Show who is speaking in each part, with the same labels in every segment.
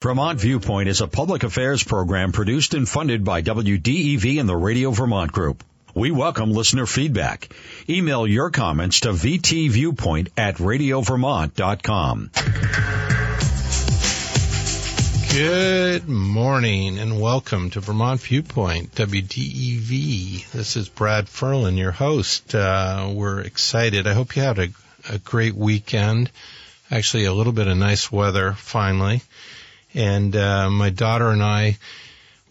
Speaker 1: Vermont Viewpoint is a public affairs program produced and funded by WDEV and the Radio Vermont Group. We welcome listener feedback. Email your comments to vtviewpoint at radiovermont.com.
Speaker 2: Good morning and welcome to Vermont Viewpoint, WDEV. This is Brad Ferlin, your host. Uh, we're excited. I hope you had a, a great weekend. Actually, a little bit of nice weather finally. And uh, my daughter and I,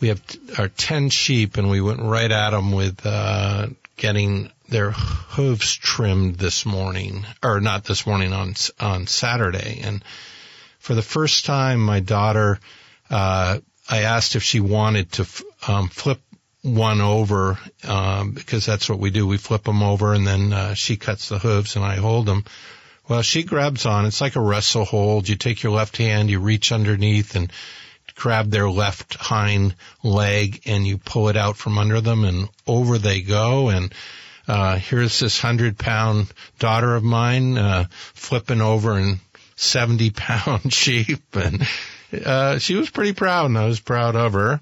Speaker 2: we have t- our 10 sheep and we went right at them with uh, getting their hooves trimmed this morning, or not this morning, on, on Saturday. And for the first time, my daughter, uh, I asked if she wanted to f- um, flip one over um, because that's what we do. We flip them over, and then uh, she cuts the hooves, and I hold them. Well, she grabs on. It's like a wrestle hold. You take your left hand, you reach underneath, and grab their left hind leg, and you pull it out from under them, and over they go. And uh, here's this hundred pound daughter of mine uh, flipping over and 70 pound sheep and uh, she was pretty proud and I was proud of her.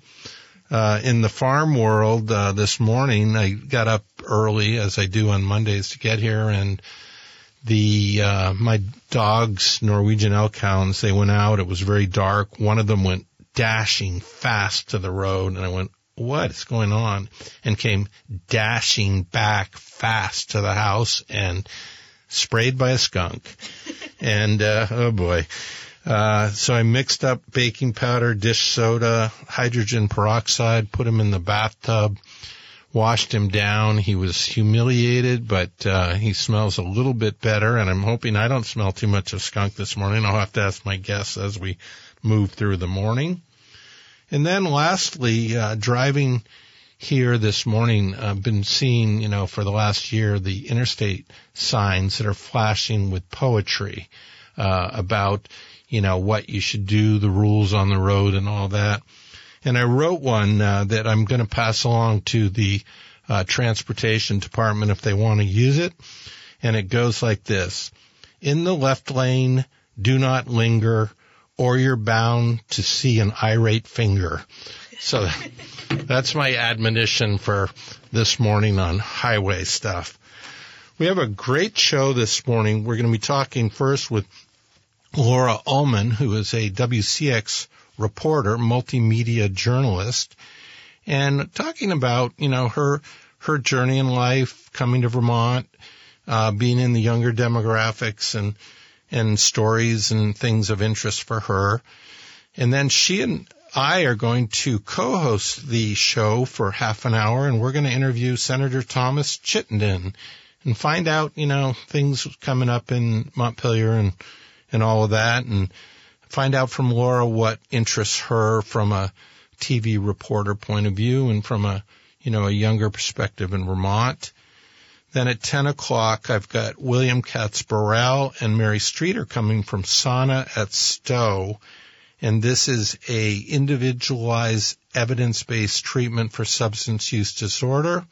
Speaker 2: Uh, in the farm world, uh, this morning, I got up early as I do on Mondays to get here and the, uh, my dogs, Norwegian elk hounds, they went out. It was very dark. One of them went dashing fast to the road and I went, what is going on? And came dashing back fast to the house and sprayed by a skunk. and, uh, oh boy. Uh, so I mixed up baking powder, dish soda, hydrogen peroxide, put them in the bathtub, washed him down. He was humiliated, but, uh, he smells a little bit better and I'm hoping I don't smell too much of skunk this morning. I'll have to ask my guests as we move through the morning. And then lastly, uh, driving here this morning, I've uh, been seeing, you know, for the last year, the interstate signs that are flashing with poetry, uh, about, you know, what you should do, the rules on the road and all that. And I wrote one uh, that I'm going to pass along to the uh, transportation department if they want to use it. And it goes like this. In the left lane, do not linger or you're bound to see an irate finger. So that's my admonition for this morning on highway stuff. We have a great show this morning. We're going to be talking first with Laura Ullman, who is a WCAX reporter, multimedia journalist, and talking about, you know, her, her journey in life, coming to Vermont, uh, being in the younger demographics and, and stories and things of interest for her. And then she and I are going to co-host the show for half an hour and we're going to interview Senator Thomas Chittenden and find out, you know, things coming up in Montpelier and and all of that and find out from Laura what interests her from a TV reporter point of view and from a, you know, a younger perspective in Vermont. Then at 10 o'clock, I've got William Katz-Burrell and Mary Streeter coming from Sana at Stowe. And this is a individualized evidence-based treatment for substance use disorder.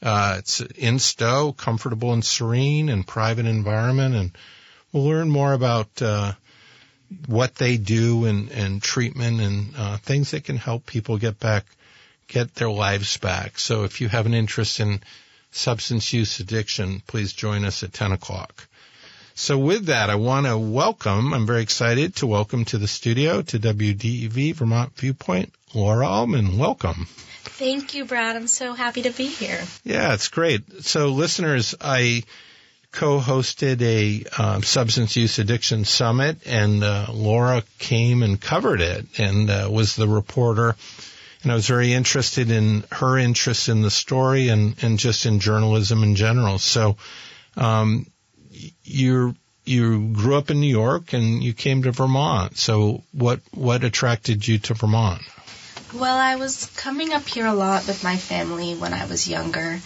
Speaker 2: Uh, it's in Stowe, comfortable and serene and private environment and we'll learn more about uh, what they do and, and treatment and uh, things that can help people get back, get their lives back. So if you have an interest in substance use addiction, please join us at 10 o'clock. So with that, I want to welcome, I'm very excited to welcome to the studio to WDEV Vermont Viewpoint, Laura Ullman. Welcome.
Speaker 3: Thank you, Brad. I'm so happy to be here.
Speaker 2: Yeah, it's great. So listeners, I co-hosted a uh, substance use addiction summit, and uh, Laura came and covered it and uh, was the reporter. And I was very interested in her interest in the story and, and just in journalism in general. So, um, you you grew up in New York and you came to Vermont. So, what what attracted you to Vermont?
Speaker 3: Well, I was coming up here a lot with my family when I was younger.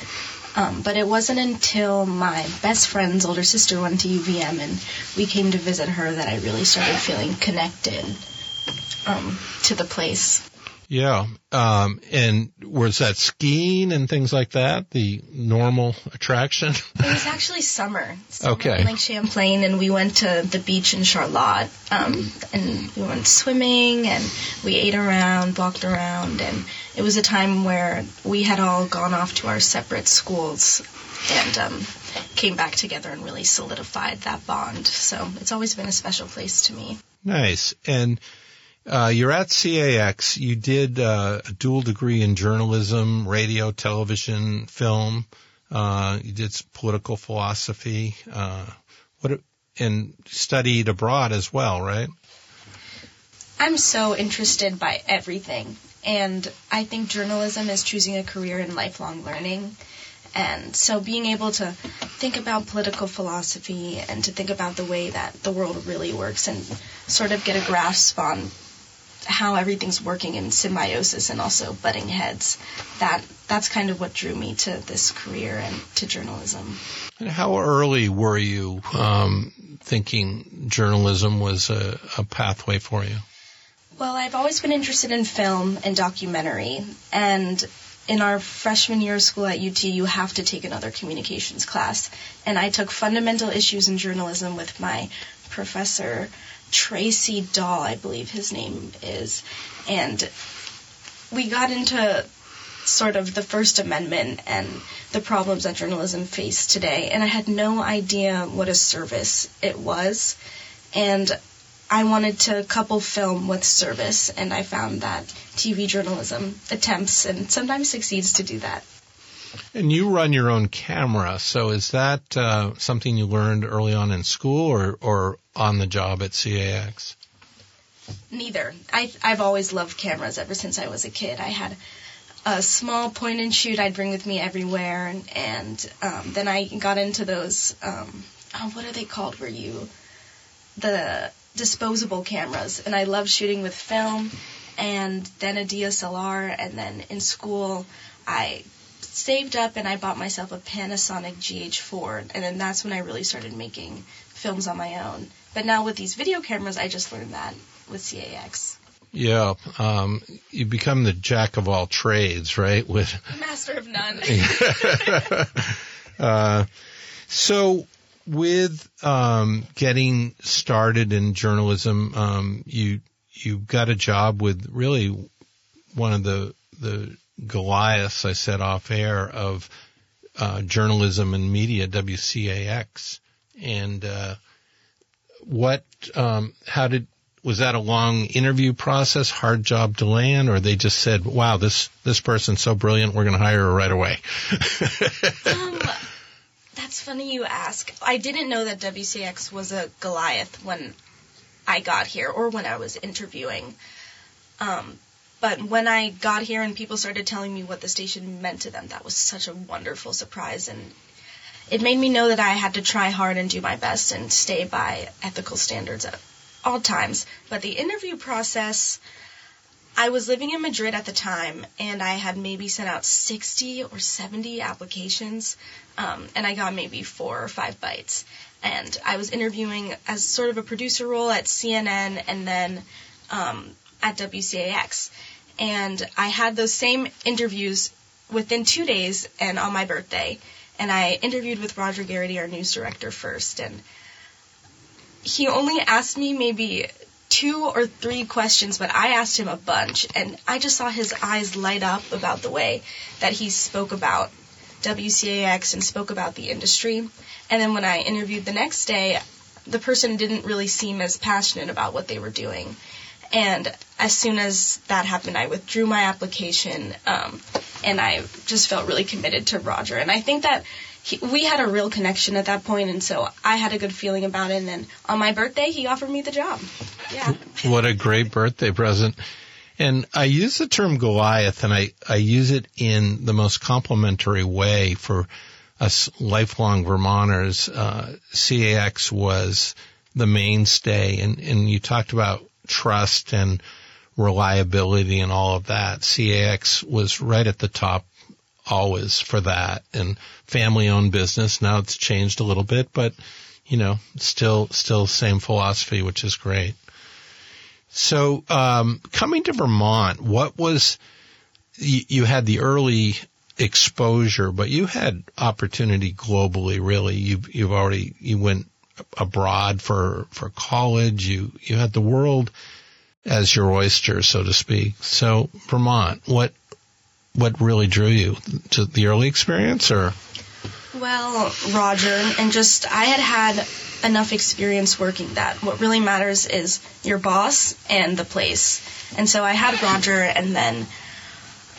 Speaker 3: Um, but it wasn't until my best friend's older sister went to UVM and we came to visit her that I really started feeling connected um, to the place.
Speaker 2: Yeah. Um, and was that skiing and things like that the normal attraction?
Speaker 3: It was actually summer. summer
Speaker 2: Okay.
Speaker 3: in Lake Champlain, and we went to the beach in Charlotte, um, and we went swimming, and we ate around, walked around, and it was a time where we had all gone off to our separate schools, and um, came back together and really solidified that bond. So it's always been a special place to me.
Speaker 2: Nice. And uh, you're at CAX. You did uh, a dual degree in journalism, radio, television, film. Uh, you did political philosophy. Uh, what and studied abroad as well, right?
Speaker 3: I'm so interested by everything, and I think journalism is choosing a career in lifelong learning. And so being able to think about political philosophy and to think about the way that the world really works and sort of get a grasp on how everything's working in symbiosis and also butting heads, that that's kind of what drew me to this career and to journalism.
Speaker 2: And how early were you um, thinking journalism was a, a pathway for you?
Speaker 3: Well, I've always been interested in film and documentary, and in our freshman year of school at UT, you have to take another communications class. And I took fundamental issues in journalism with my professor, Tracy Dahl, I believe his name is. And we got into sort of the First Amendment and the problems that journalism faced today. And I had no idea what a service it was. And I wanted to couple film with service, and I found that TV journalism attempts and sometimes succeeds to do that.
Speaker 2: And you run your own camera, so is that uh, something you learned early on in school or, or on the job at CAX?
Speaker 3: Neither. I, I've always loved cameras ever since I was a kid. I had a small point and shoot I'd bring with me everywhere, and, and um, then I got into those. Um, oh, what are they called? Where you the disposable cameras, and I love shooting with film, and then a DSLR, and then in school I saved up and I bought myself a Panasonic GH4, and then that's when I really started making films on my own. But now with these video cameras, I just learned that with CAX.
Speaker 2: Yeah, um, you become the jack of all trades, right? With
Speaker 3: Master of none.
Speaker 2: uh, so with um, getting started in journalism, um, you you got a job with really one of the the Goliaths I said off air of uh, journalism and media, WCAX, and uh, what? Um, how did was that a long interview process, hard job to land, or they just said, "Wow, this this person's so brilliant, we're going to hire her right away"?
Speaker 3: that's funny you ask. I didn't know that WCAX was a Goliath when I got here or when I was interviewing. Um, but when I got here and people started telling me what the station meant to them, that was such a wonderful surprise. And it made me know that I had to try hard and do my best and stay by ethical standards at all times. But the interview process, I was living in Madrid at the time, and I had maybe sent out 60 or 70 applications, um, and I got maybe four or five bites. And I was interviewing as sort of a producer role at CNN and then um, at WCAX. And I had those same interviews within two days and on my birthday. And I interviewed with Roger Garrity, our news director, first. And he only asked me maybe two or three questions, but I asked him a bunch, and I just saw his eyes light up about the way that he spoke about WCAX and spoke about the industry. And then when I interviewed the next day, the person didn't really seem as passionate about what they were doing. And as soon as that happened, I withdrew my application, um, and I just felt really committed to Roger. And I think that he, we had a real connection at that point, and so I had a good feeling about it. And then on my birthday, he offered me the job. Yeah.
Speaker 2: what a great birthday present. And I use the term Goliath, and I, I use it in the most complimentary way for us lifelong Vermonters. Uh, CAX was the mainstay, and, and you talked about trust and reliability and all of that. CAX was right at the top always for that and family owned business. Now it's changed a little bit, but you know, still, still same philosophy, which is great. So, um, coming to Vermont, what was you, you had the early exposure, but you had opportunity globally. Really, you've you've already you went abroad for for college. You you had the world as your oyster, so to speak. So Vermont, what what really drew you to the early experience, or?
Speaker 3: Well, Roger, and just I had had enough experience working that. What really matters is your boss and the place. And so I had Roger, and then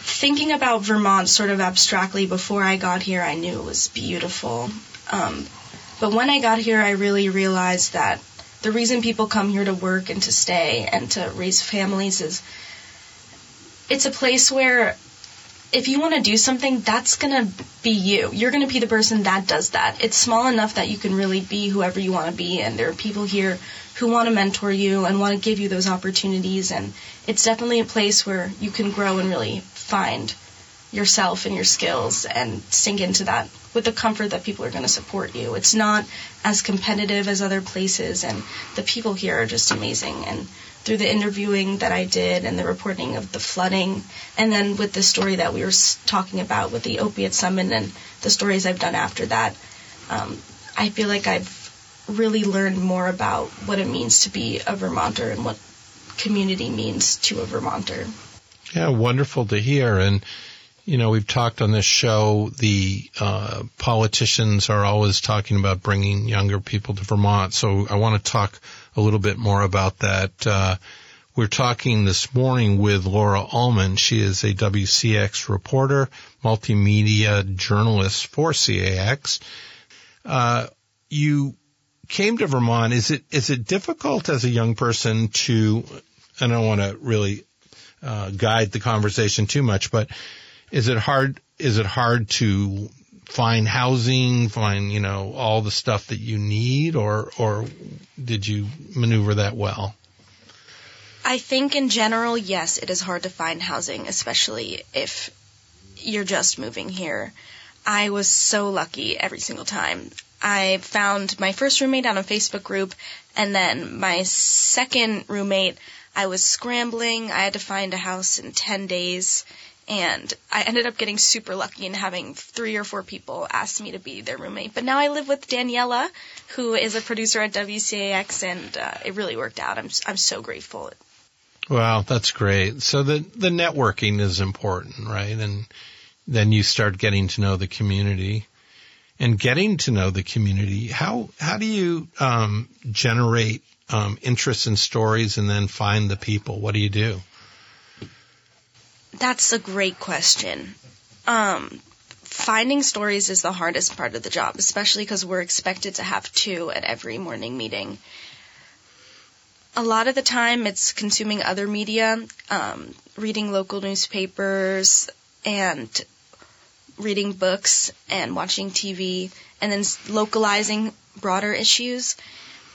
Speaker 3: thinking about Vermont sort of abstractly before I got here, I knew it was beautiful. Um, but when I got here, I really realized that the reason people come here to work and to stay and to raise families is it's a place where if you want to do something, that's going to be you. You're going to be the person that does that. It's small enough that you can really be whoever you want to be, and there are people here who want to mentor you and want to give you those opportunities. And it's definitely a place where you can grow and really find yourself and your skills and sink into that with the comfort that people are going to support you. It's not as competitive as other places, and the people here are just amazing. And through the interviewing that I did and the reporting of the flooding, and then with the story that we were talking about with the opiate summit and the stories I've done after that, um, I feel like I've really learned more about what it means to be a Vermonter and what community means to a Vermonter.
Speaker 2: Yeah, wonderful to hear. And, you know, we've talked on this show, the uh, politicians are always talking about bringing younger people to Vermont. So I want to talk a little bit more about that. Uh, we're talking this morning with Laura Ullman. She is a WCAX reporter, multimedia journalist for CAX. Uh, you came to Vermont. Is it is it difficult as a young person to? I don't want to really uh, guide the conversation too much, but is it hard? Is it hard to find housing, find you know all the stuff that you need, or or did you maneuver that well?
Speaker 3: I think in general, yes, it is hard to find housing, especially if you're just moving here. I was so lucky every single time. I found my first roommate on a Facebook group, and then my second roommate, I was scrambling. I had to find a house in 10 days, and I ended up getting super lucky and having three or four people ask me to be their roommate. But now I live with Daniela, who is a producer at WCAX, and uh, it really worked out. I'm I'm so grateful.
Speaker 2: Wow, that's great. So the the networking is important, right? And then you start getting to know the community and getting to know the community. How how do you um, generate um, interest in stories and then find the people? What do you do?
Speaker 3: That's a great question. Um, finding stories is the hardest part of the job, especially because we're expected to have two at every morning meeting. A lot of the time, it's consuming other media, um, reading local newspapers, and reading books and watching TV, and then localizing broader issues.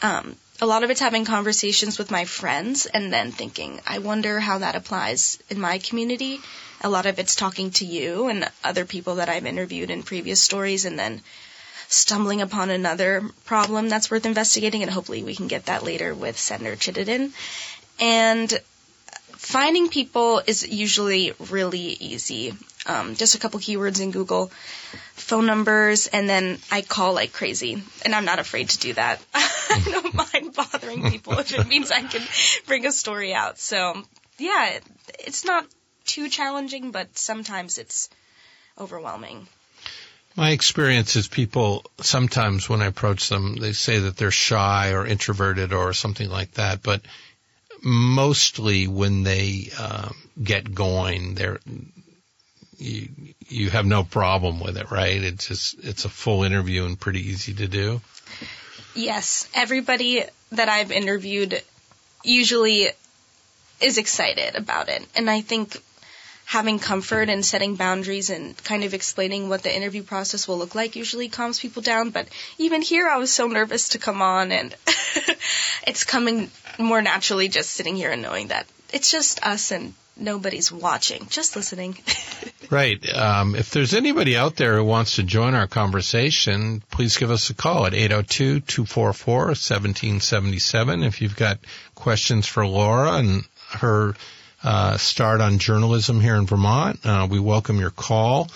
Speaker 3: Um, a lot of it's having conversations with my friends and then thinking, I wonder how that applies in my community. A lot of it's talking to you and other people that I've interviewed in previous stories and then stumbling upon another problem that's worth investigating and hopefully we can get that later with Senator Chittenden. And finding people is usually really easy. Um, just a couple keywords in Google, phone numbers, and then I call like crazy. And I'm not afraid to do that. I don't mind bothering people if it means I can bring a story out. So, yeah, it's not too challenging, but sometimes it's overwhelming.
Speaker 2: My experience is people sometimes when I approach them, they say that they're shy or introverted or something like that, but mostly when they um, get going, they're you you have no problem with it, right? It's just it's a full interview and pretty easy to do.
Speaker 3: Yes, everybody that I've interviewed usually is excited about it, and I think having comfort and setting boundaries and kind of explaining what the interview process will look like usually calms people down. But even here, I was so nervous to come on, and it's coming more naturally just sitting here and knowing that it's just us and nobody's watching, just listening.
Speaker 2: Right. Um, if there's anybody out there who wants to join our conversation, please give us a call at 802-244-1777. If you've got questions for Laura and her uh, start on journalism here in Vermont, uh, we welcome your call.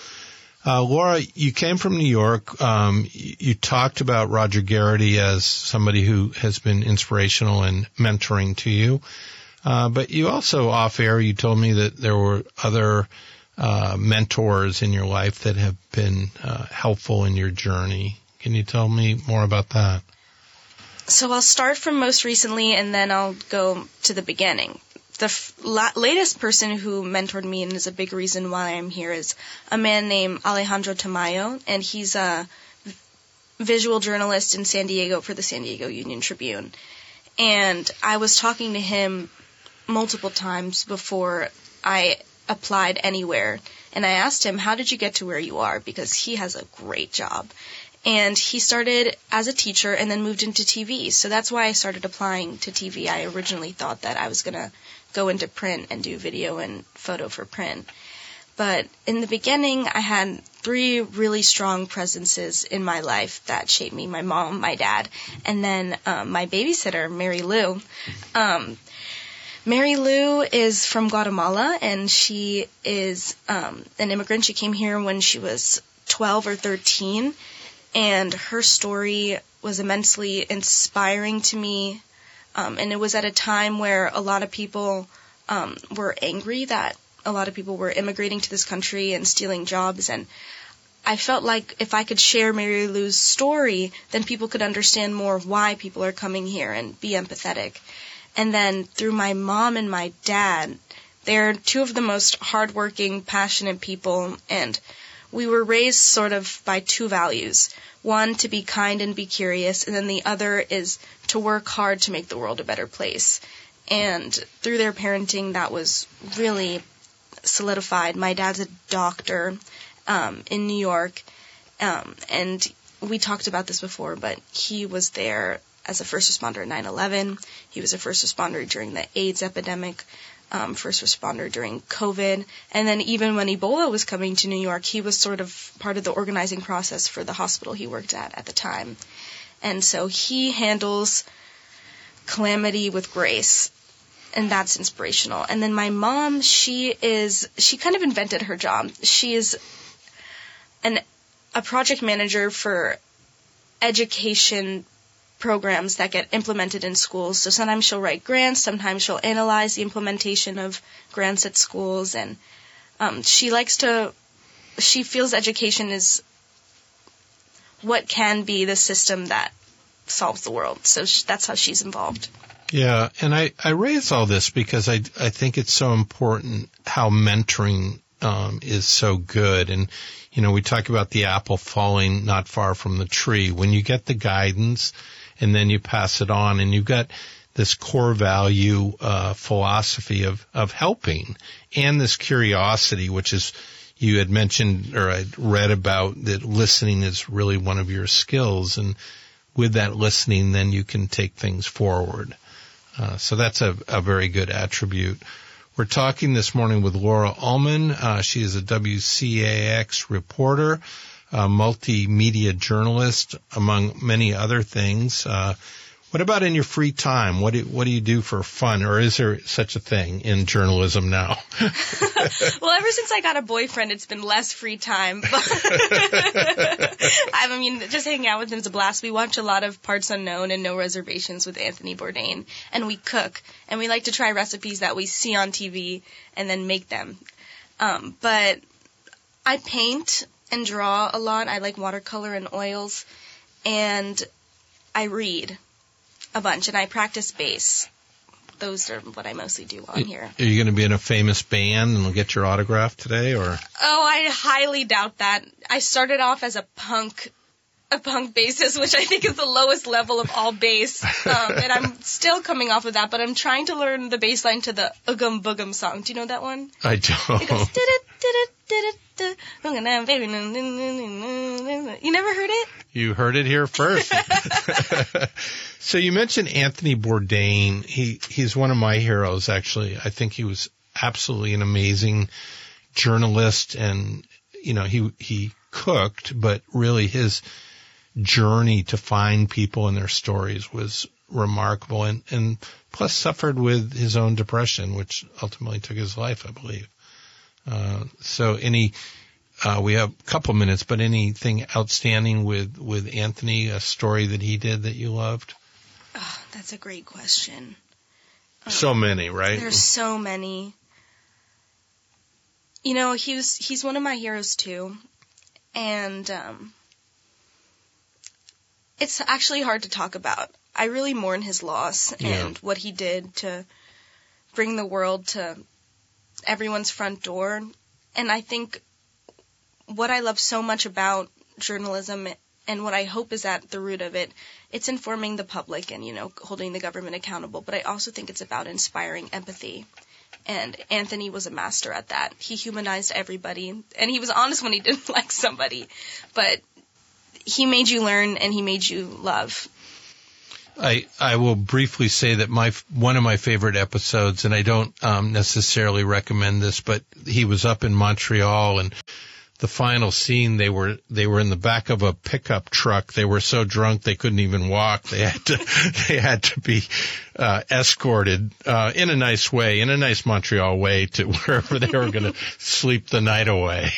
Speaker 2: Uh, Laura, you came from New York. Um, you talked about Roger Garrity as somebody who has been inspirational and mentoring to you. Uh, but you also off air, you told me that there were other uh, mentors in your life that have been uh, helpful in your journey. Can you tell me more about that?
Speaker 3: So I'll start from most recently and then I'll go to the beginning. The f- la- latest person who mentored me and is a big reason why I'm here is a man named Alejandro Tamayo, and he's a visual journalist in San Diego for the San Diego Union Tribune. And I was talking to him multiple times before I applied anywhere. And I asked him, How did you get to where you are? Because he has a great job. And he started as a teacher and then moved into TV. So that's why I started applying to TV. I originally thought that I was going to go into print and do video and photo for print. But in the beginning, I had three really strong presences in my life that shaped me my mom, my dad, and then um, my babysitter, Mary Lou. Um, Mary Lou is from Guatemala, and she is um, an immigrant. She came here when she was 12 or 13, and her story was immensely inspiring to me. Um, and it was at a time where a lot of people um, were angry that a lot of people were immigrating to this country and stealing jobs. And I felt like if I could share Mary Lou's story, then people could understand more why people are coming here and be empathetic. And then through my mom and my dad, they're two of the most hardworking, passionate people, and we were raised sort of by two values. One, to be kind and be curious, and then the other is to work hard to make the world a better place. And through their parenting, that was really solidified. My dad's a doctor um, in New York, um, and we talked about this before, but he was there as a first responder at 9/11. He was a first responder during the AIDS epidemic, um, first responder during COVID, and then even when Ebola was coming to New York, he was sort of part of the organizing process for the hospital he worked at at the time. And so he handles calamity with grace. And that's inspirational. And then my mom, she is, she kind of invented her job. She is an, a project manager for education programs that get implemented in schools. So sometimes she'll write grants, sometimes she'll analyze the implementation of grants at schools, and um, she likes to. She feels education is what can be the system that solves the world. So that's how she's involved.
Speaker 2: Yeah, and I, I raise all this because I, I think it's so important how mentoring um, is so good. And, you know, we talk about the apple falling not far from the tree. When you get the guidance and then you pass it on and you've got this core value uh, philosophy of, of helping and this curiosity, which is you had mentioned or I read about that listening is really one of your skills. And with that listening, then you can take things forward. Uh, so that's a, a very good attribute. We're talking this morning with Laura Ullman. Uh, she is a WCAX reporter, a multimedia journalist, among many other things. Uh, what about in your free time? What do, what do you do for fun, or is there such a thing in journalism now?
Speaker 3: well, ever since I got a boyfriend, it's been less free time. I mean, just hanging out with him is a blast. We watch a lot of Parts Unknown and No Reservations with Anthony Bourdain, and we cook, and we like to try recipes that we see on TV and then make them. Um, but I paint and draw a lot. I like watercolor and oils, and I read a bunch, and I practice bass. Those are what I mostly do on here.
Speaker 2: Are you going to be in a famous band and get your autograph today, or?
Speaker 3: Oh, I highly doubt that. I started off as a punk, a punk bassist, which I think is the lowest level of all bass, um, and I'm still coming off of that. But I'm trying to learn the bass line to the Oogum Boogum song. Do you know that one?
Speaker 2: I don't.
Speaker 3: It goes. You never heard it?
Speaker 2: You heard it here first. so you mentioned Anthony Bourdain. He he's one of my heroes actually. I think he was absolutely an amazing journalist and, you know, he, he cooked, but really his journey to find people and their stories was remarkable and, and plus suffered with his own depression, which ultimately took his life, I believe. Uh, so any, uh, we have a couple minutes, but anything outstanding with, with Anthony, a story that he did that you loved?
Speaker 3: Oh, that's a great question.
Speaker 2: So many, right?
Speaker 3: There's so many. You know, he was he's one of my heroes too. And um it's actually hard to talk about. I really mourn his loss
Speaker 2: Yeah.
Speaker 3: and what he did to bring the world to everyone's front door. And I think what I love so much about journalism and what I hope is at the root of it, it's informing the public and, you know, holding the government accountable. But I also think it's about inspiring empathy. And Anthony was a master at that. He humanized everybody. And he was honest when he didn't like somebody. But he made you learn and he made you love.
Speaker 2: I I will briefly say that my one of my favorite episodes, and I don't um, necessarily recommend this, but he was up in Montreal, and the final scene they were they were in the back of a pickup truck. They were so drunk they couldn't even walk. They had to they had to be uh, escorted uh, in a nice way, in a nice Montreal way, to wherever they were going to sleep the night away.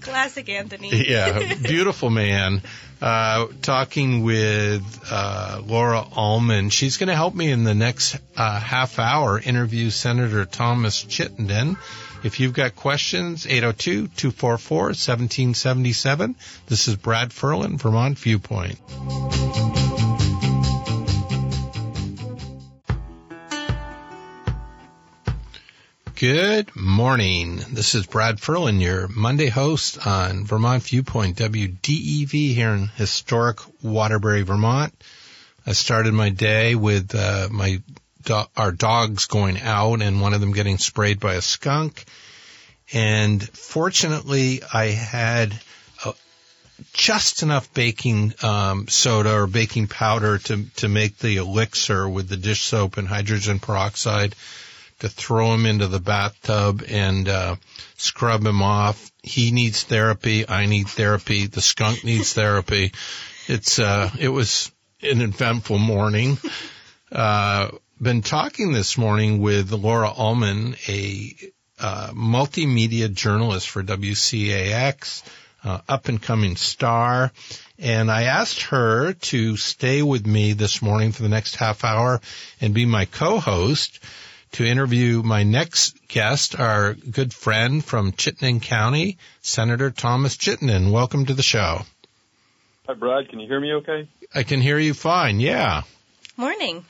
Speaker 3: Classic Anthony.
Speaker 2: yeah, beautiful man. Uh, talking with uh, Laura Ullman. She's going to help me in the next uh, half hour interview Senator Thomas Chittenden. If you've got questions, 802-244-1777. This is Brad Ferlin, Vermont Viewpoint. Good morning. This is Brad Ferlin, your Monday host on Vermont Viewpoint, WDEV here in historic Waterbury, Vermont. I started my day with uh, my do- our dogs going out and one of them getting sprayed by a skunk. And fortunately, I had uh, just enough baking um, soda or baking powder to to make the elixir with the dish soap and hydrogen peroxide to throw him into the bathtub and uh, scrub him off. He needs therapy. I need therapy. The skunk needs therapy. It's uh, it was an eventful morning. Uh, been talking this morning with Laura Ullman, a uh, multimedia journalist for WCAX, uh, up and coming star. And I asked her to stay with me this morning for the next half hour and be my co-host to interview my next guest, our good friend from Chittenden County, Senator Thomas Chittenden. Welcome to the show.
Speaker 4: Hi, Brad. Can you hear me okay?
Speaker 2: I can hear you fine. Yeah.
Speaker 3: Morning.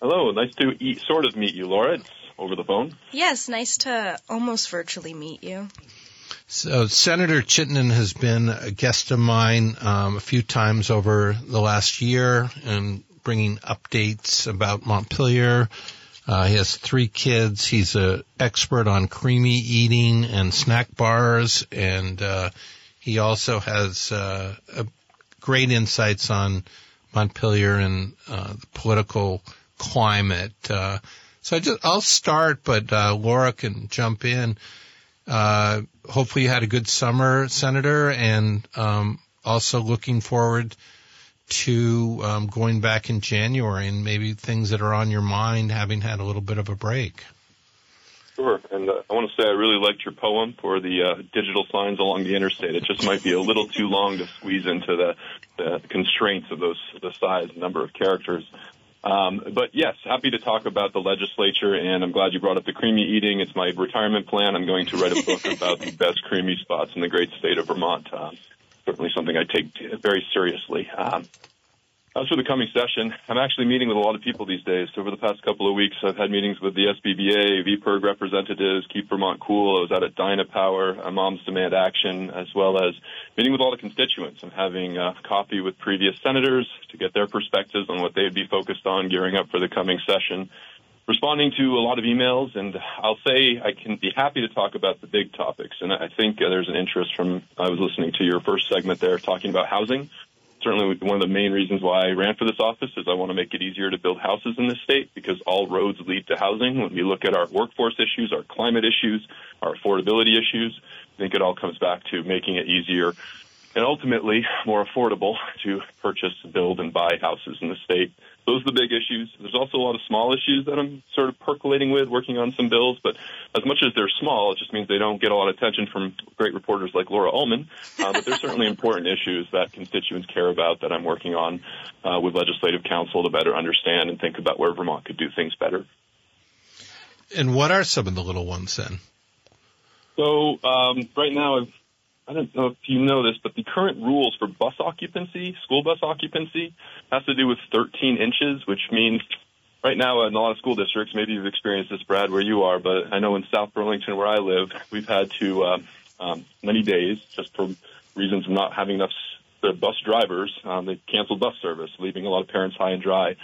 Speaker 4: Hello. Nice to eat, sort of meet you, Laura. It's over the phone.
Speaker 3: Yes, nice to almost virtually meet you.
Speaker 2: So Senator Chittenden has been a guest of mine um, a few times over the last year and bringing updates about Montpelier. Uh, he has three kids. He's an expert on creemee eating and snack bars, and uh, he also has uh, a great insights on Montpelier and uh, the political climate. Uh, so I just I'll start, but uh, Laura can jump in. Uh, hopefully you had a good summer, Senator, and um, also looking forward to um, going back in January and maybe things that are on your mind, having had a little bit of a break.
Speaker 4: Sure. And uh, I want to say I really liked your poem for the uh, digital signs along the interstate. It just might be a little too long to squeeze into the, the constraints of those the size and number of characters. Um, but yes, happy to talk about the legislature, and I'm glad you brought up the creemee eating. It's my retirement plan. I'm going to write a book about the best creemee spots in the great state of Vermont. Um, certainly something I take very seriously. Um, as for the coming session, I'm actually meeting with a lot of people these days. Over the past couple of weeks, I've had meetings with the SBBA, VPIRG representatives, Keep Vermont Cool. I was out at Dynapower, uh, Moms Demand Action, as well as meeting with all the constituents. I'm having uh, coffee with previous senators to get their perspectives on what they'd be focused on gearing up for the coming session. Responding to a lot of emails, and I'll say I can be happy to talk about the big topics. And I think uh, there's an interest from, I was listening to your first segment there talking about housing certainly one of the main reasons why I ran for this office is I want to make it easier to build houses in this state because all roads lead to housing. When we look at our workforce issues, our climate issues, our affordability issues, I think it all comes back to making it easier and ultimately more affordable to purchase, build, and buy houses in the state. Those are the big issues. There's also a lot of small issues that I'm sort of percolating with, working on some bills, but as much as they're small, it just means they don't get a lot of attention from great reporters like Laura Ullman. Uh, but they're certainly important issues that constituents care about that I'm working on uh, with Legislative Council to better understand and think about where Vermont could do things better.
Speaker 2: And what are some of the little ones then?
Speaker 4: So um, right now, I've I don't know if you know this, but the current rules for bus occupancy, school bus occupancy, has to do with 13 inches, which means right now in a lot of school districts, maybe you've experienced this, Brad, where you are, but I know in South Burlington, where I live, we've had to uh, um, many days just for reasons of not having enough the bus drivers. Um, they canceled bus service, leaving a lot of parents high and dry.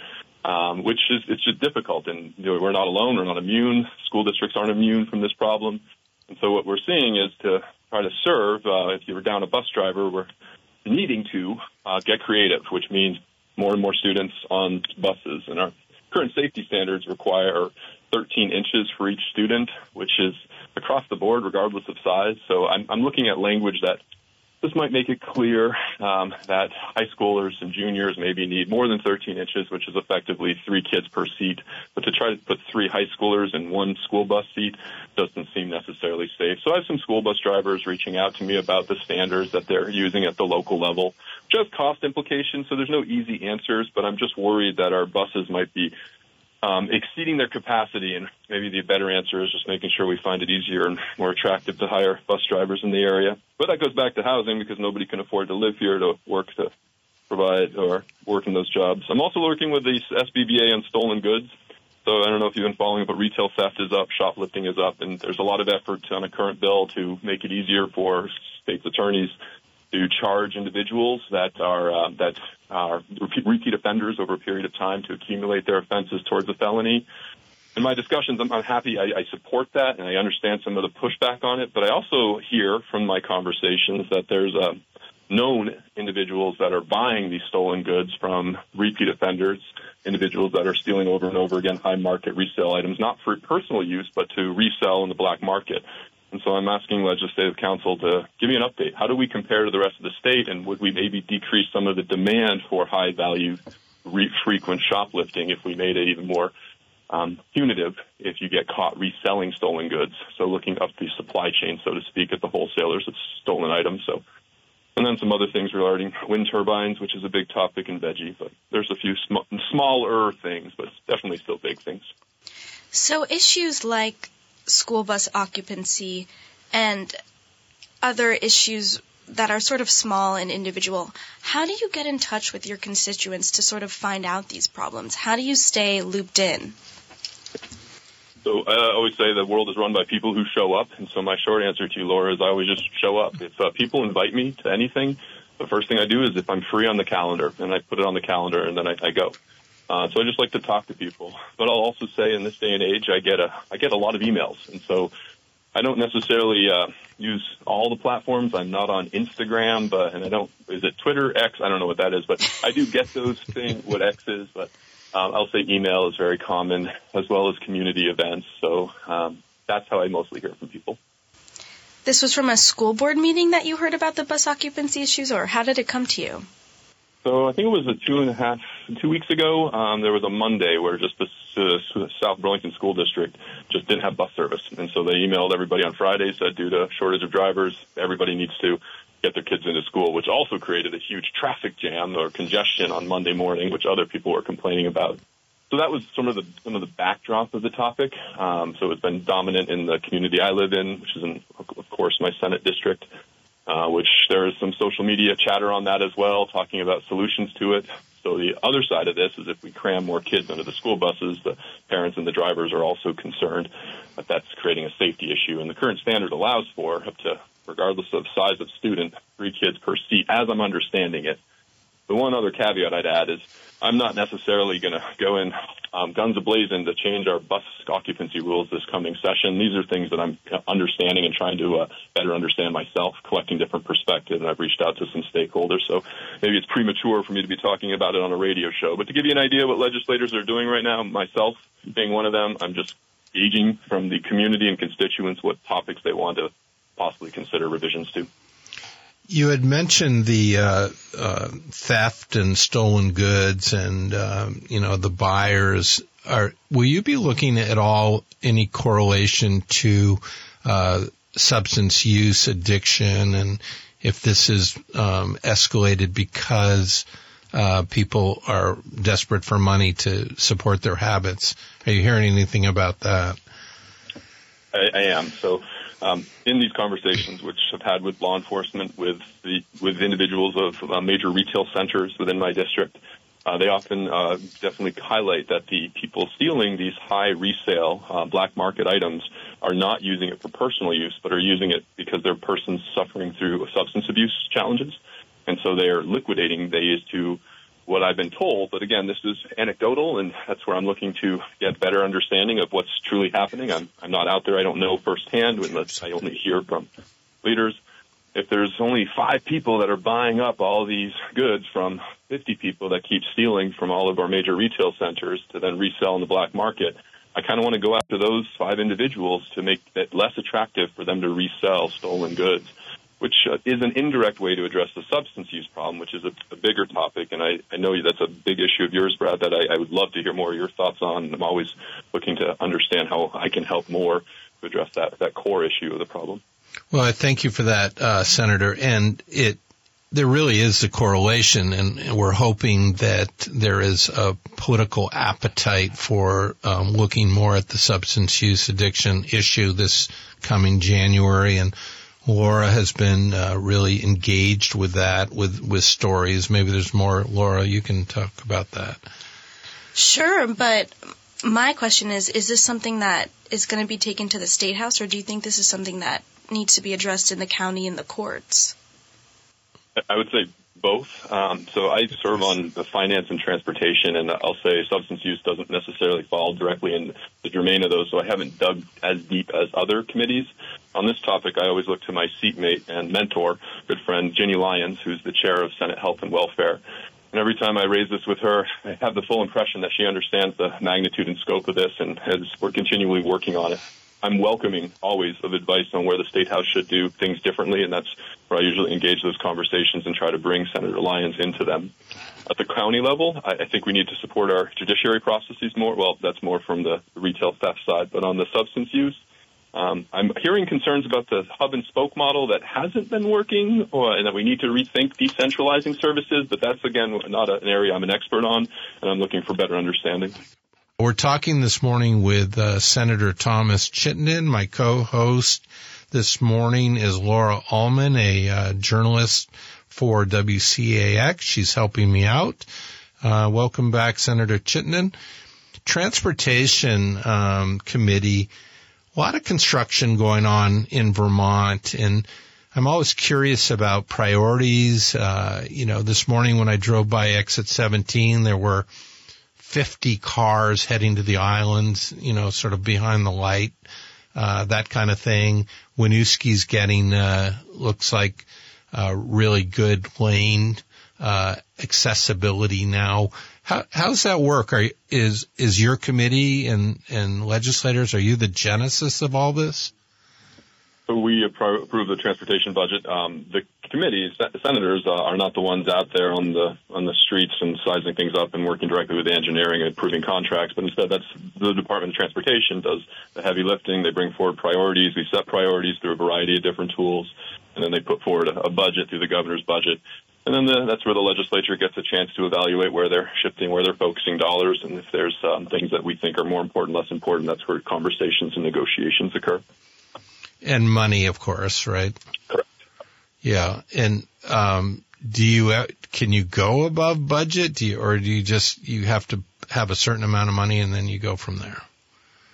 Speaker 4: Um, which is it's just difficult, and you know, we're not alone. We're not immune. School districts aren't immune from this problem, and so what we're seeing is to try to serve, uh, if you were down a bus driver, we're needing to uh, get creative, which means more and more students on buses. And our current safety standards require 13 inches for each student, which is across the board, regardless of size. So I'm, I'm looking at language that this might make it clear um, that high schoolers and juniors maybe need more than 13 inches, which is effectively three kids per seat. But to try to put three high schoolers in one school bus seat doesn't seem necessarily safe. So I have some school bus drivers reaching out to me about the standards that they're using at the local level. Just cost implications, so there's no easy answers, but I'm just worried that our buses might be um, exceeding their capacity. And maybe the better answer is just making sure we find it easier and more attractive to hire bus drivers in the area. But that goes back to housing because nobody can afford to live here to work to provide or work in those jobs. I'm also working with the SBBA on stolen goods. So I don't know if you've been following, but retail theft is up, shoplifting is up, and there's a lot of effort on a current bill to make it easier for states attorneys to charge individuals that are uh, that are repeat offenders over a period of time to accumulate their offenses towards a felony. In my discussions, I'm, I'm happy. I, I support that, and I understand some of the pushback on it. But I also hear from my conversations that there's a uh, known individuals that are buying these stolen goods from repeat offenders, individuals that are stealing over and over again high market resale items, not for personal use, but to resell in the black market. And so I'm asking Legislative Council to give me an update. How do we compare to the rest of the state, and would we maybe decrease some of the demand for high value, re- frequent shoplifting if we made it even more um, punitive if you get caught reselling stolen goods? So looking up the supply chain, so to speak, at the wholesalers of stolen items. So, and then some other things regarding wind turbines, which is a big topic in veggie, but there's a few sm- smaller things, but definitely still big things.
Speaker 3: So issues like school bus occupancy and other issues that are sort of small and individual. How do you get in touch with your constituents to sort of find out these problems? How do you stay looped in?
Speaker 4: So I always say the world is run by people who show up, and so my short answer to you, Laura, is I always just show up. If uh, people invite me to anything, the first thing I do is if I'm free on the calendar, and I put it on the calendar, and then I, I go. Uh, so I just like to talk to people. But I'll also say in this day and age, I get a I get a lot of emails, and so I don't necessarily uh, use all the platforms. I'm not on Instagram, but and I don't is it Twitter X? I don't know what that is, but I do get those things. What X is, but um, I'll say email is very common as well as community events. So um, that's how I mostly hear from people.
Speaker 3: This was from a school board meeting that you heard about the bus occupancy issues, or how did it come to you?
Speaker 4: So I think it was a two and a half, two weeks ago. Um, there was a Monday where just the uh, South Burlington School District just didn't have bus service, and so they emailed everybody on Friday said due to shortage of drivers, everybody needs to get their kids into school, which also created a huge traffic jam or congestion on Monday morning, which other people were complaining about. So that was some of the some of the backdrop of the topic. Um, so it's been dominant in the community I live in, which is in, of course, my Senate district uh, which there is some social media chatter on that as well, talking about solutions to it. So the other side of this is if we cram more kids into the school buses, the parents and the drivers are also concerned that that's creating a safety issue. And the current standard allows for up to, regardless of size of student, three kids per seat, as I'm understanding it. The one other caveat I'd add is I'm not necessarily going to go in um, guns ablazing to change our bus occupancy rules this coming session. These are things that I'm understanding and trying to uh, better understand myself, collecting different perspectives, and I've reached out to some stakeholders. So maybe it's premature for me to be talking about it on a radio show. But to give you an idea what legislators are doing right now, myself being one of them, I'm just gauging from the community and constituents what topics they want to possibly consider revisions to.
Speaker 2: You had mentioned the uh, uh, theft and stolen goods, and uh, you know the buyers. Are will you be looking at all any correlation to uh, substance use addiction, and if this is um, escalated because uh, people are desperate for money to support their habits? Are you hearing anything about that?
Speaker 4: I, I am. So um, in these conversations, which I've had with law enforcement, with the with individuals of uh, major retail centers within my district, uh, they often uh, definitely highlight that the people stealing these high resale uh, black market items are not using it for personal use, but are using it because they're persons suffering through substance abuse challenges, and so they are liquidating these to what I've been told. But again, this is anecdotal, and that's where I'm looking to get better understanding of what's truly happening. I'm, I'm not out there. I don't know firsthand unless I only hear from leaders. If there's only five people that are buying up all these goods from 50 people that keep stealing from all of our major retail centers to then resell in the black market, I kind of want to go after those five individuals to make it less attractive for them to resell stolen goods which uh, is an indirect way to address the substance use problem, which is a, a bigger topic. And I, I, know that's a big issue of yours, Brad, that I, I, would love to hear more of your thoughts on. I'm always looking to understand how I can help more to address that, that core issue of the problem.
Speaker 2: Well, I thank you for that, uh, Senator. And it, there really is a correlation, and we're hoping that there is a political appetite for um, looking more at the substance use addiction issue this coming January. And Laura has been uh, really engaged with that, with with stories. Maybe there's more. Laura, you can talk about that.
Speaker 3: Sure, but my question is: Is this something that is going to be taken to the state house, or do you think this is something that needs to be addressed in the county and the courts?
Speaker 4: I would say both. Um, so I serve on the finance and transportation, and I'll say substance use doesn't necessarily fall directly in the domain of those. So I haven't dug as deep as other committees on this topic. I always look to my seatmate and mentor, good friend Ginny Lyons, who's the chair of Senate Health and Welfare. And every time I raise this with her, I have the full impression that she understands the magnitude and scope of this, and has, we're continually working on it. I'm welcoming always of advice on where the state house should do things differently, and that's where I usually engage those conversations and try to bring Senator Lyons into them. At the county level, I, I think we need to support our judiciary processes more. Well, that's more from the retail theft side, but on the substance use, um, I'm hearing concerns about the hub and spoke model that hasn't been working, or, and that we need to rethink decentralizing services. But that's again not an area I'm an expert on, and I'm looking for better understanding.
Speaker 2: We're talking this morning with uh, Senator Thomas Chittenden. My co-host this morning is Laura Ullman, a uh, journalist for WCAX. She's helping me out. Uh, welcome back, Senator Chittenden. Transportation um, Committee, a lot of construction going on in Vermont, and I'm always curious about priorities. Uh, you know, this morning when I drove by exit 17, there were 50 cars heading to the islands, you know, sort of behind the light, uh, that kind of thing. Winooski's getting, uh, looks like, uh, really good lane, uh, accessibility now. How, how does that work? Are, is, is your committee and, and legislators, are you the genesis of all this?
Speaker 4: We approve the transportation budget. Um, the committees, senators uh, are not the ones out there on the on the streets and sizing things up and working directly with engineering and approving contracts. But instead, that's the Department of Transportation does the heavy lifting. They bring forward priorities. We set priorities through a variety of different tools, and then they put forward a, a budget through the governor's budget. And then the, that's where the legislature gets a chance to evaluate where they're shifting, where they're focusing dollars, and if there's um, things that we think are more important, less important, that's where conversations and negotiations occur.
Speaker 2: And money, of course, right?
Speaker 4: Correct.
Speaker 2: Yeah. And, um, do you, can you go above budget? Do you, or do you just, you have to have a certain amount of money and then you go from there?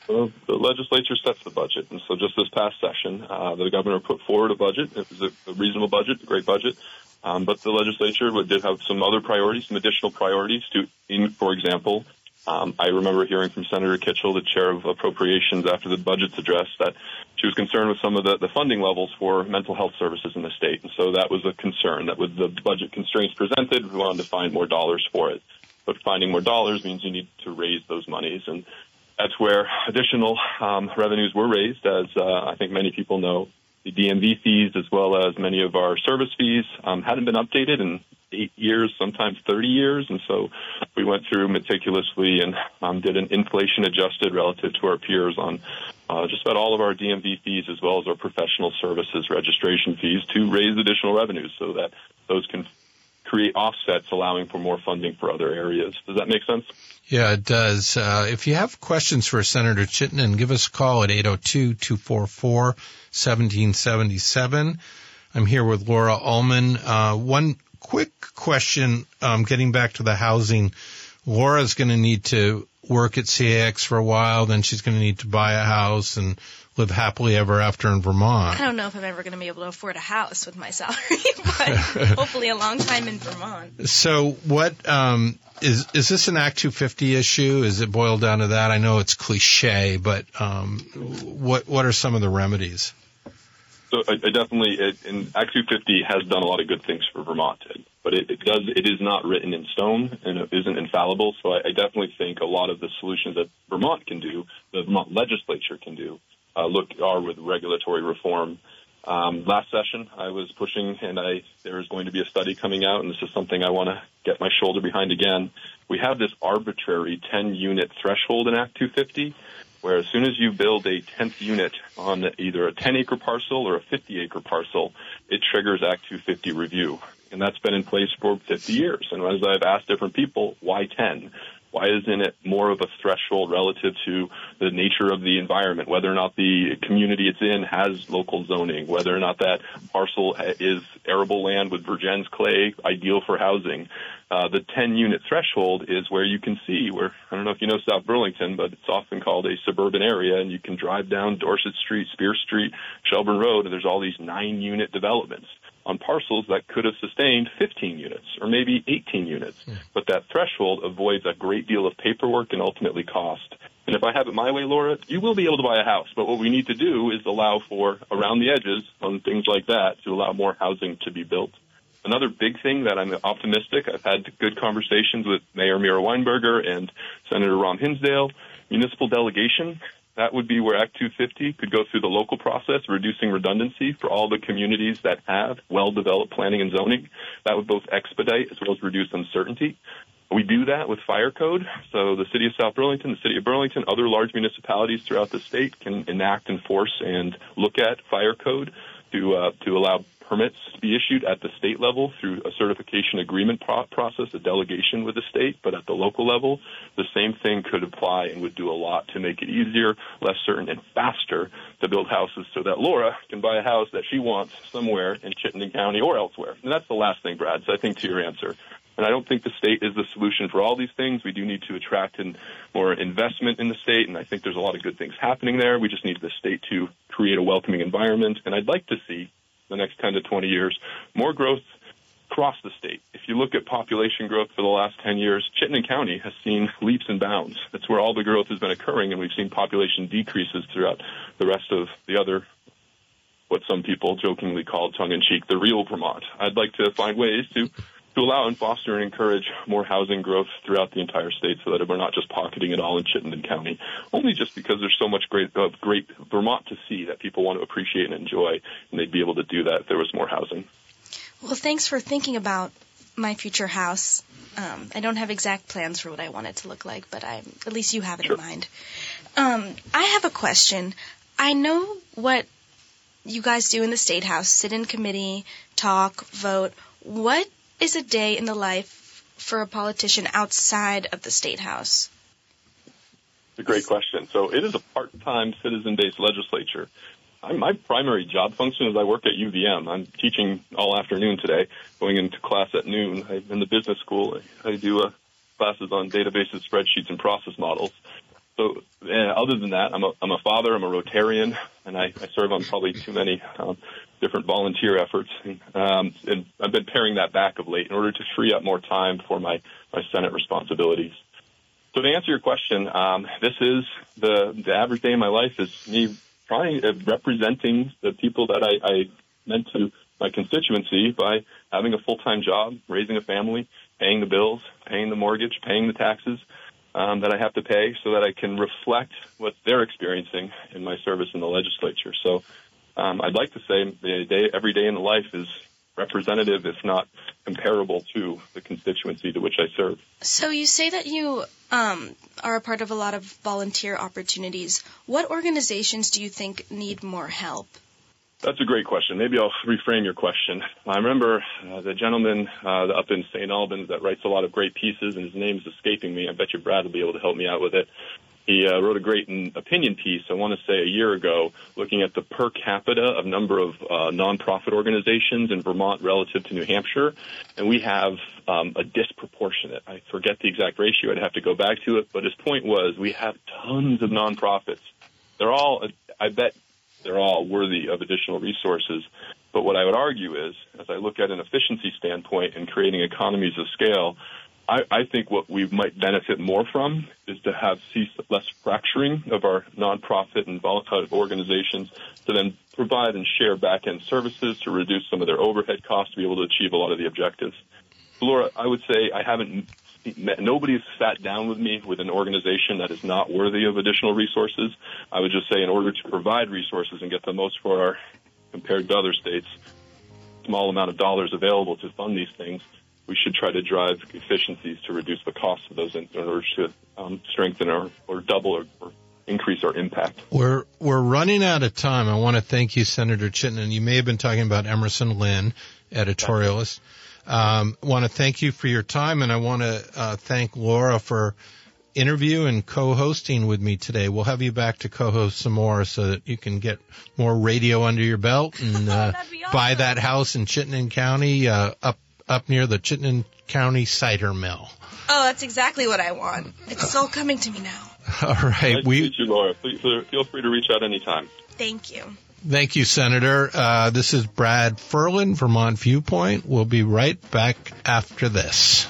Speaker 4: Well, the legislature sets the budget, and so just this past session, uh, the governor put forward a budget. It was a, a reasonable budget, a great budget. Um, but the legislature did have some other priorities, some additional priorities to, in, for example, um, I remember hearing from Senator Kitchel, the chair of appropriations, after the budget's address, that she was concerned with some of the, the funding levels for mental health services in the state. And so that was a concern that with the budget constraints presented, we wanted to find more dollars for it. But finding more dollars means you need to raise those monies. And that's where additional um, revenues were raised, as uh, I think many people know. The DMV fees, as well as many of our service fees, um, hadn't been updated in eight years, sometimes 30 years. And so we went through meticulously and um, did an inflation adjusted relative to our peers on uh, just about all of our DMV fees as well as our professional services registration fees to raise additional revenues so that those can create offsets allowing for more funding for other areas. Does that make sense?
Speaker 2: Yeah, it does. Uh, if you have questions for Senator Chittenden, give us a call at 802-244-1777. I'm here with Laura Ullman. Uh, one quick question, um, getting back to the housing. Laura's going to need to work at CAX for a while, then she's going to need to buy a house and live happily ever after in Vermont.
Speaker 3: I don't know if I'm ever going to be able to afford a house with my salary, but hopefully a long time in Vermont.
Speaker 2: So, what um, is is this an Act 250 issue? Is it boiled down to that? I know it's cliche, but um, what what are some of the remedies?
Speaker 4: So I, I definitely, it, and Act 250 has done a lot of good things for Vermont, but it, it does, it is not written in stone and it isn't infallible. So I, I definitely think a lot of the solutions that Vermont can do, the Vermont legislature can do, uh, look are with regulatory reform. Um, last session, I was pushing, and I there is going to be a study coming out, and this is something I want to get my shoulder behind again. We have this arbitrary 10 unit threshold in Act 250 where as soon as you build a 10th unit on either a 10 acre parcel or a 50 acre parcel, it triggers Act 250 review. And that's been in place for 50 years. And as I've asked different people, why 10? Why isn't it more of a threshold relative to the nature of the environment, whether or not the community it's in has local zoning, whether or not that parcel is arable land with Vergennes clay, ideal for housing? Uh, the 10 unit threshold is where you can see where, I don't know if you know South Burlington, but it's often called a suburban area and you can drive down Dorset Street, Spear Street, Shelburne Road, and there's all these nine unit developments on parcels that could have sustained 15 units or maybe 18 units. Yeah. But that threshold avoids a great deal of paperwork and ultimately cost. And if I have it my way, Laura, you will be able to buy a house. But what we need to do is allow for around the edges on things like that to allow more housing to be built. Another big thing that I'm optimistic, I've had good conversations with Mayor Miro Weinberger and Senator Ram Hinsdale, municipal delegation. That would be where Act 250 could go through the local process, reducing redundancy for all the communities that have well-developed planning and zoning. That would both expedite as well as reduce uncertainty. We do that with fire code. So the city of South Burlington, the city of Burlington, other large municipalities throughout the state can enact, enforce, and look at fire code to uh, to allow permits to be issued at the state level through a certification agreement pro- process, a delegation with the state, but at the local level, the same thing could apply and would do a lot to make it easier, less certain, and faster to build houses so that Laura can buy a house that she wants somewhere in Chittenden County or elsewhere. And that's the last thing, Brad. So I think to your answer. And I don't think the state is the solution for all these things. We do need to attract in more investment in the state, and I think there's a lot of good things happening there. We just need the state to create a welcoming environment. And I'd like to see the next 10 to 20 years, more growth across the state. If you look at population growth for the last 10 years, Chittenden County has seen leaps and bounds. That's where all the growth has been occurring, and we've seen population decreases throughout the rest of the other, what some people jokingly call tongue-in-cheek, the real Vermont. I'd like to find ways to to allow and foster and encourage more housing growth throughout the entire state so that we're not just pocketing it all in Chittenden County, only just because there's so much great, uh, great Vermont to see that people want to appreciate and enjoy, and they'd be able to do that if there was more housing.
Speaker 3: Well, thanks for thinking about my future house. Um, I don't have exact plans for what I want it to look like, but I at least you have it
Speaker 4: sure.
Speaker 3: in mind. Um, I have a question. I know what you guys do in the state house: sit in committee, talk, vote. What is a day in the life for a politician outside of the state house?
Speaker 4: It's a great question. So it is a part-time citizen-based legislature. My primary job function is I work at UVM. I'm teaching all afternoon today, going into class at noon. I'm in the business school. I, I do uh, classes on databases, spreadsheets, and process models. so uh, other than that, I'm a, I'm a father, I'm a Rotarian, and I, I serve on probably too many um, different volunteer efforts. Um, and I've been paring that back of late in order to free up more time for my, my Senate responsibilities. So to answer your question, um, this is the, the average day in my life is me trying, uh, representing the people that I, I meant to my constituency by having a full-time job, raising a family, paying the bills, paying the mortgage, paying the taxes, um, that I have to pay so that I can reflect what they're experiencing in my service in the legislature. So um, I'd like to say the day, every day in the life is representative, if not comparable to the constituency to which I serve.
Speaker 3: So you say that you um, are a part of a lot of volunteer opportunities. What organizations do you think need more help?
Speaker 4: That's a great question. Maybe I'll reframe your question. I remember uh, the gentleman uh, up in St. Albans that writes a lot of great pieces, and his name's escaping me. I bet you Brad will be able to help me out with it. He uh, wrote a great opinion piece, I want to say a year ago, looking at the per capita of number of uh, nonprofit organizations in Vermont relative to New Hampshire. And we have um, a disproportionate, I forget the exact ratio, I'd have to go back to it, but his point was we have tons of nonprofits. They're all, I bet they're all worthy of additional resources. But what I would argue is, as I look at an efficiency standpoint and creating economies of scale, I, I think what we might benefit more from is to have see less fracturing of our nonprofit and volatile organizations to then provide and share back-end services to reduce some of their overhead costs to be able to achieve a lot of the objectives. Laura, I would say I haven't met, nobody's sat down with me with an organization that is not worthy of additional resources. I would just say in order to provide resources and get the most for our, compared to other states, small amount of dollars available to fund these things, we should try to drive efficiencies to reduce the cost of those in, in order to um, strengthen our, or double or, or increase our impact.
Speaker 2: We're we're running out of time. I want to thank you, Senator Chittenden. You may have been talking about Emerson Lynn, editorialist. Um, want to thank you for your time, and I want to uh, thank Laura for interview and co-hosting with me today. We'll have you back to co-host some more so that you can get more radio under your belt and uh, awesome. buy that house in Chittenden County uh, up up near the Chittenden County cider mill.
Speaker 3: Oh, that's exactly what I want. It's all coming to me now.
Speaker 2: All right,
Speaker 4: nice we. To meet you, Laura. Please, feel free to reach out anytime.
Speaker 3: Thank you.
Speaker 2: Thank you, Senator. Uh, this is Brad Ferland, Vermont Viewpoint. We'll be right back after this.